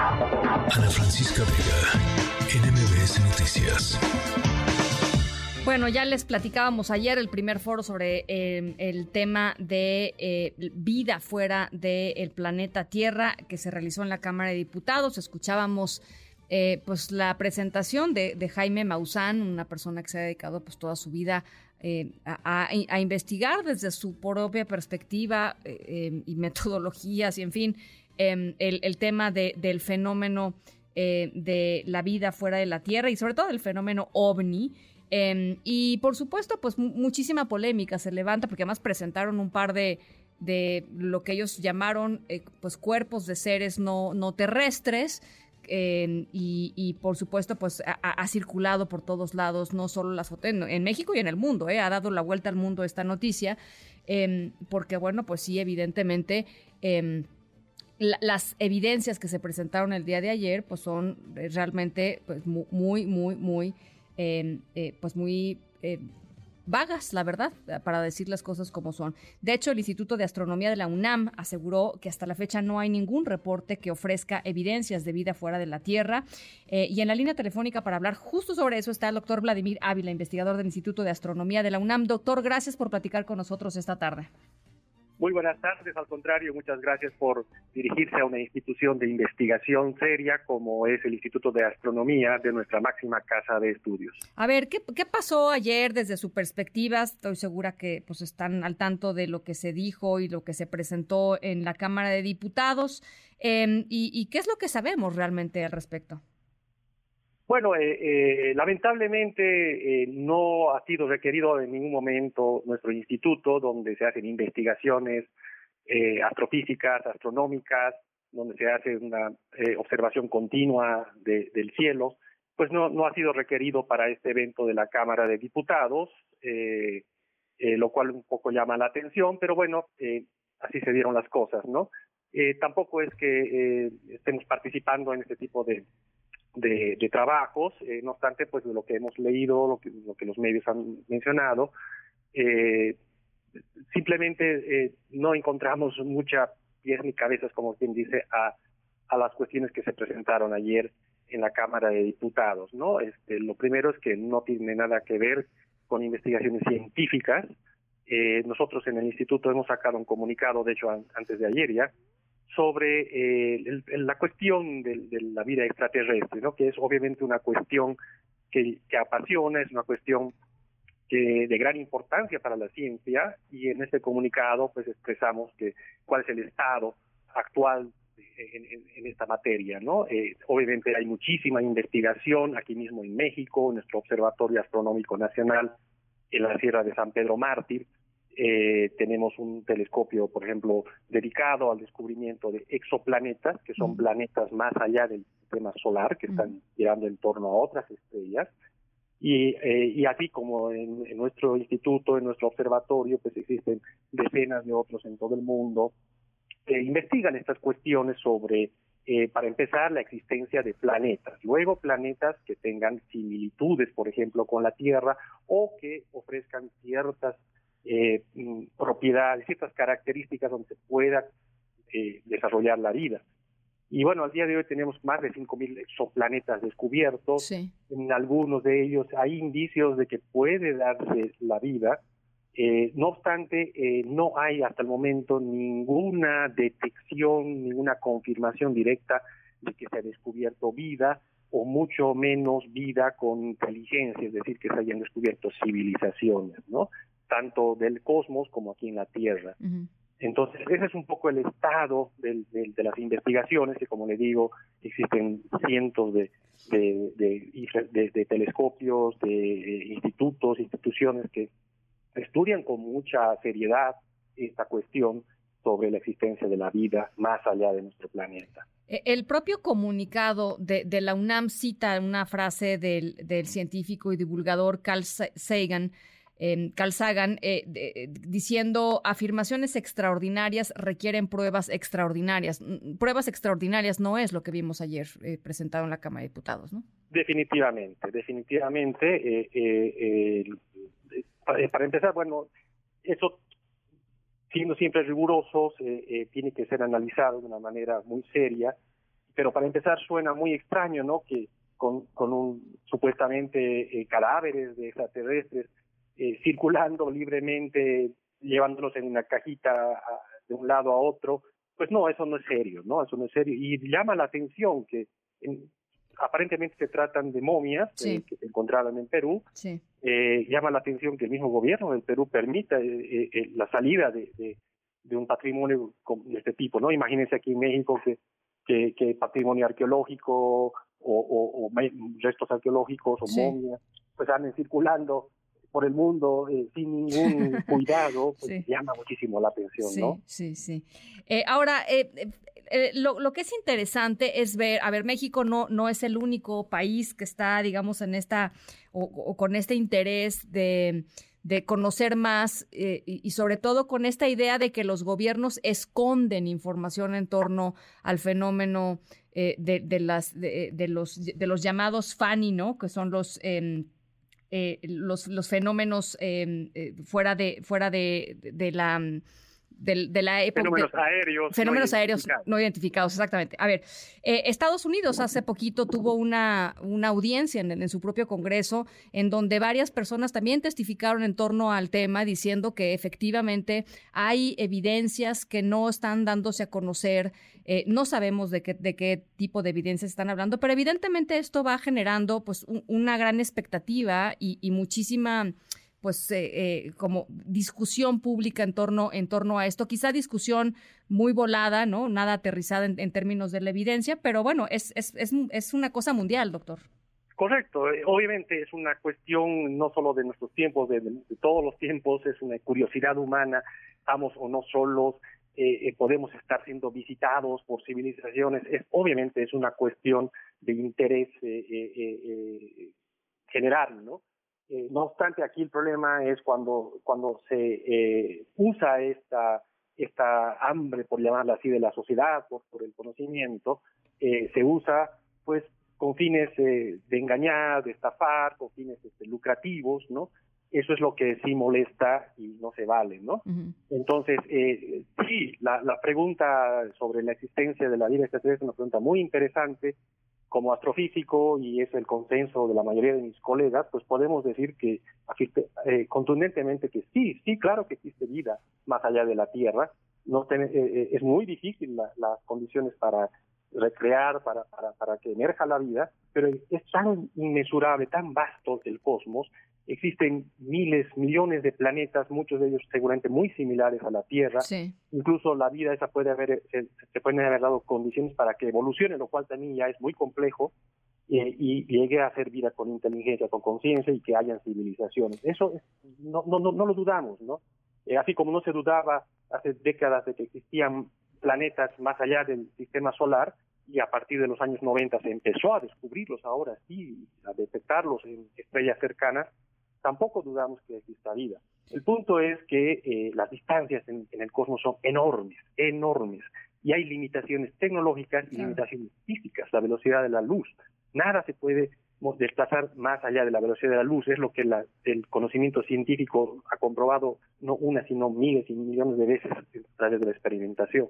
Ana Francisca Vega, NMBS Noticias. Bueno, ya les platicábamos ayer el primer foro sobre em, el tema de eh, vida fuera del planeta Tierra que se realizó en la Cámara de Diputados. Escuchábamos eh, pues la presentación de, Jaime Maussan, una persona que se ha dedicado pues toda su vida eh, a, investigar desde su propia perspectiva em, y metodologías y en fin em, el, tema del fenómeno de la vida fuera de la Tierra y sobre todo el fenómeno ovni. Em, y por supuesto, pues muchísima polémica se levanta porque además presentaron un par de, lo que ellos llamaron eh, pues cuerpos de seres no, no terrestres. Em, y, por supuesto, pues ha, circulado por todos lados, no solo las fotos, en, México y en el mundo, eh, ha dado la vuelta al mundo esta noticia, porque bueno, pues sí, evidentemente, las evidencias que se presentaron el día de ayer, pues son realmente pues, muy, muy, muy eh, pues muy eh, vagas, la verdad, para decir las cosas como son. De hecho, el Instituto de Astronomía de la UNAM aseguró que hasta la fecha no hay ningún reporte que ofrezca evidencias de vida fuera de la Tierra. Eh, y en la línea telefónica para hablar justo sobre eso está el doctor Vladimir Ávila, investigador del Instituto de Astronomía de la UNAM. Doctor, gracias por platicar con nosotros esta tarde. Muy buenas tardes, al contrario, muchas gracias por dirigirse a una institución de investigación seria como es el Instituto de Astronomía de nuestra máxima casa de estudios. A ver, ¿qué, pasó ayer desde su perspectiva? Estoy segura que pues están al tanto de lo que se dijo y lo que se presentó en la Cámara de Diputados. Em, y qué es lo que sabemos realmente al respecto? Bueno, eh, eh, lamentablemente eh, no ha sido requerido en ningún momento nuestro instituto, donde se hacen investigaciones astrofísicas, astronómicas, donde se hace una observación continua del cielo, pues no, no ha sido requerido para este evento de la Cámara de Diputados, lo cual un poco llama la atención, pero bueno, así se dieron las cosas, ¿no? tampoco es que estemos participando en este tipo de de, trabajos, eh, no obstante, pues de lo que hemos leído, lo que, lo que los medios han mencionado, eh, simplemente eh, no encontramos mucha pies ni cabezas, como quien dice, a, a las cuestiones que se presentaron ayer en la Cámara de Diputados, ¿no? Este, lo primero es que no tiene nada que ver con investigaciones científicas. nosotros en el instituto hemos sacado un comunicado, de hecho, antes de ayer ya, sobre eh, la cuestión de, la vida extraterrestre, ¿no? que es obviamente una cuestión que, apasiona, es una cuestión que, de gran importancia para la ciencia y en este comunicado pues expresamos que cuál es el estado actual en, esta materia, ¿no? Eh, obviamente hay muchísima investigación aquí mismo en México, en nuestro Observatorio Astronómico Nacional en la Sierra de San Pedro Mártir, eh, tenemos un telescopio, por ejemplo, dedicado al descubrimiento de exoplanetas, que son planetas más allá del sistema solar, que están girando en torno a otras estrellas. Y, eh, y así como en, nuestro instituto, en nuestro observatorio, pues existen decenas de otros en todo el mundo que investigan estas cuestiones sobre, eh, para empezar, la existencia de planetas, luego planetas que tengan similitudes, por ejemplo, con la Tierra o que ofrezcan ciertas eh, mm, propiedades, ciertas características donde se pueda eh, desarrollar la vida. Y bueno, al día de hoy tenemos más de 5.000 exoplanetas descubiertos. En algunos de ellos hay indicios de que puede darse la vida. Eh, no obstante, eh, no hay hasta el momento ninguna detección, ninguna confirmación directa de que se ha descubierto vida o mucho menos vida con inteligencia, es decir, que se hayan descubierto civilizaciones, ¿no? Tanto del cosmos como aquí en la Tierra. Entonces, ese es un poco el estado de, las investigaciones, que como le digo, existen cientos de, de, telescopios, de eh, institutos, instituciones que estudian con mucha seriedad esta cuestión sobre la existencia de la vida más allá de nuestro planeta. E, el propio comunicado de, la UNAM cita una frase del, del científico y divulgador Carl Sagan, eh, Carl Sagan, eh, diciendo afirmaciones extraordinarias requieren pruebas extraordinarias. Mm, pruebas extraordinarias no es lo que vimos ayer eh, presentado en la Cámara de Diputados, ¿no? Definitivamente, definitivamente. Eh, para empezar, bueno, eso siendo siempre rigurosos, tiene que ser analizado de una manera muy seria pero para empezar suena muy extraño, ¿no? Que con, con un supuestamente cadáveres de extraterrestres circulando libremente, llevándolos en una cajita de un lado a otro, pues no, eso no es serio, ¿no? Eso no es serio. Y llama la atención que aparentemente se tratan de momias eh, que se encontraban en Perú. Eh, llama la atención que el mismo gobierno del Perú permita eh, la salida de, de, un patrimonio de este tipo, ¿no? Imagínense aquí en México que, que, patrimonio arqueológico o, restos arqueológicos o momias pues anden circulando por el mundo eh, sin ningún cuidado, pues llama muchísimo la atención, ¿no? Sí, sí. Eh, ahora, eh, lo, lo, que es interesante es ver, a ver, México no, no es el único país que está, digamos, en esta, o, con este interés de de conocer más y, sobre todo con esta idea de que los gobiernos esconden información en torno al fenómeno de, de, las, de, de, los, de los llamados FANI, ¿no? Que son los... Em, eh, los, los, fenómenos em, eh, fuera de fuera de, de la de, la época. Fenómenos aéreos. Fenómenos aéreos no identificados, exactamente. A ver, eh, Estados Unidos hace poquito tuvo una, una audiencia en, en, su propio Congreso en donde varias personas también testificaron en torno al tema diciendo que efectivamente hay evidencias que no están dándose a conocer. Eh, no sabemos de qué, de qué tipo de evidencias están hablando, pero evidentemente esto va generando pues una gran expectativa y, y muchísima pues eh, eh, como discusión pública en torno en torno a esto. Quizá discusión muy volada no nada aterrizada en, términos de la evidencia pero bueno es, es, es, es una cosa mundial doctor. Correcto. Eh, obviamente es una cuestión no solo de nuestros tiempos de, todos los tiempos es una curiosidad humana. Estamos o no solos podemos estar siendo visitados por civilizaciones. Es obviamente es una cuestión de interés general no eh, no obstante, aquí el problema es cuando, cuando se eh, usa esta, esta hambre, por llamarla así, de la sociedad, por, por el conocimiento, eh, se usa pues con fines de engañar, de estafar, con fines este, lucrativos, ¿no? Eso es lo que sí molesta y no se vale, ¿no? Entonces, eh, sí, la, la pregunta sobre la existencia de la vida extraterrestre es una pregunta muy interesante como astrofísico, y es el consenso de la mayoría de mis colegas, pues podemos decir que eh, contundentemente que sí, sí, claro que existe vida más allá de la Tierra. No eh, eh, es muy difícil las condiciones para recrear, para, para, para que emerja la vida, pero es tan inmesurable, tan vasto el cosmos, existen miles, millones de planetas, muchos de ellos seguramente muy similares a la Tierra. Incluso la vida esa puede haber, se, pueden haber dado condiciones para que evolucione, lo cual también ya es muy complejo, y llegue a ser vida con inteligencia, con conciencia y que hayan civilizaciones. Eso no, no, no, no lo dudamos, ¿no? Eh, así como no se dudaba hace décadas de que existían planetas más allá del sistema solar, y a partir de los años 90 se empezó a descubrirlos ahora sí, a detectarlos en estrellas cercanas, tampoco dudamos que exista vida. El punto es que eh, las distancias en, el cosmos son enormes, enormes, y hay limitaciones tecnológicas y limitaciones físicas, la velocidad de la luz. Nada se puede desplazar más allá de la velocidad de la luz, es lo que el conocimiento científico ha comprobado no una, sino miles y millones de veces a través de la experimentación.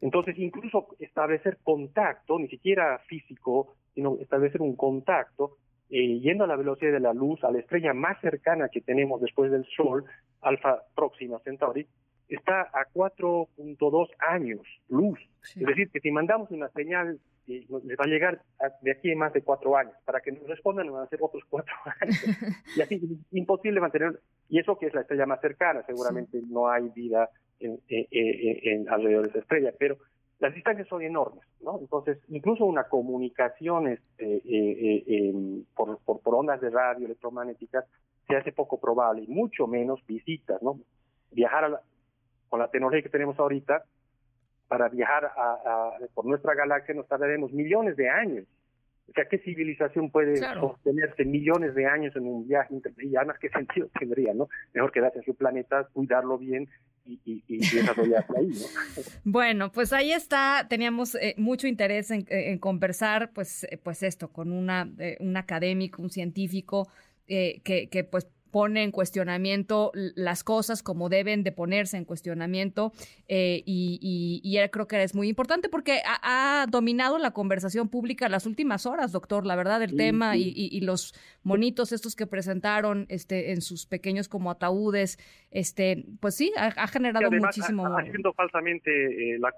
Entonces, incluso establecer contacto, ni siquiera físico, sino establecer un contacto, eh, yendo a la velocidad de la luz, a la estrella más cercana que tenemos después del Sol, Alfa Próxima Centauri, está a 4.2 años luz. Es decir, que si mandamos una señal, eh, les va a llegar de aquí en más de cuatro años. Para que nos respondan, van a ser otros cuatro años. y así, imposible mantener. Y eso que es la estrella más cercana, seguramente no hay vida en, en alrededor de esa estrella. Pero las distancias son enormes, ¿no? Entonces, incluso una comunicación este, eh, eh, por, por, ondas de radio electromagnéticas se hace poco probable, y mucho menos visitas, ¿no? Viajar con la tecnología que tenemos ahorita, para viajar a, por nuestra galaxia nos tardaremos millones de años. O sea, ¿qué civilización puede sostenerse millones de años en un viaje? Y además, ¿qué sentido tendría, no? Mejor quedarse en su planeta, cuidarlo bien y, y, desarrollarse ahí, ¿no? Bueno, pues ahí está. Teníamos eh, mucho interés en, conversar, pues, eh, pues esto, con una, eh, un académico, un científico, que, que pues pone en cuestionamiento las cosas como deben de ponerse en cuestionamiento eh, y, y, creo que es muy importante porque ha, dominado la conversación pública las últimas horas, doctor, la verdad, del tema Y, y, los monitos estos que presentaron este, en sus pequeños como ataúdes, este, pues sí, ha, generado muchísimo. Haciendo falsamente eh, la,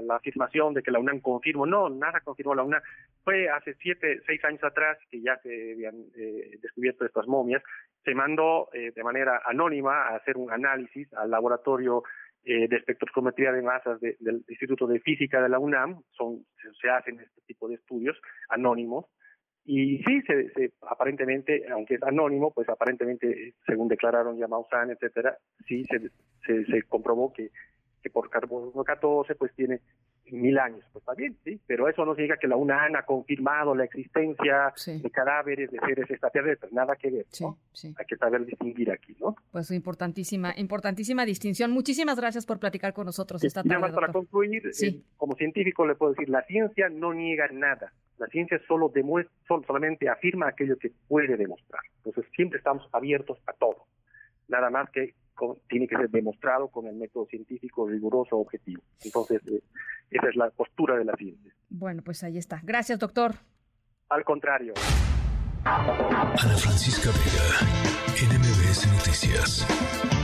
la, afirmación de que la UNAM confirmó, no, nada confirmó la UNAM. Fue hace siete, seis años atrás que ya se habían eh, descubierto estas momias, se mandó eh, de manera anónima a hacer un análisis al laboratorio eh, de espectrometría de masas del Instituto de Física de la UNAM, son, se hacen este tipo de estudios anónimos, y sí, se, aparentemente, aunque es anónimo, pues aparentemente, según declararon ya Maussan, etcétera, sí se, se, se comprobó que, que por carbono 14 pues tiene mil años. Pues está bien, sí, pero eso no significa que la UNAM ha confirmado la existencia de cadáveres de seres extraterrestres, nada que ver. ¿no? Hay que saber distinguir aquí, ¿no? Pues importantísima, importantísima distinción. Muchísimas gracias por platicar con nosotros esta tarde. Nada más para concluir, eh, como científico le puedo decir, la ciencia no niega nada. La ciencia solo demuestra, solamente afirma aquello que puede demostrar. Entonces siempre estamos abiertos a todo. Nada más que tiene que ser demostrado con el método científico riguroso objetivo. Entonces, eh, esa es la postura de la ciencia. Bueno, pues ahí está. Gracias, doctor. Al contrario. Ana Francisca Vega, NMBS Noticias.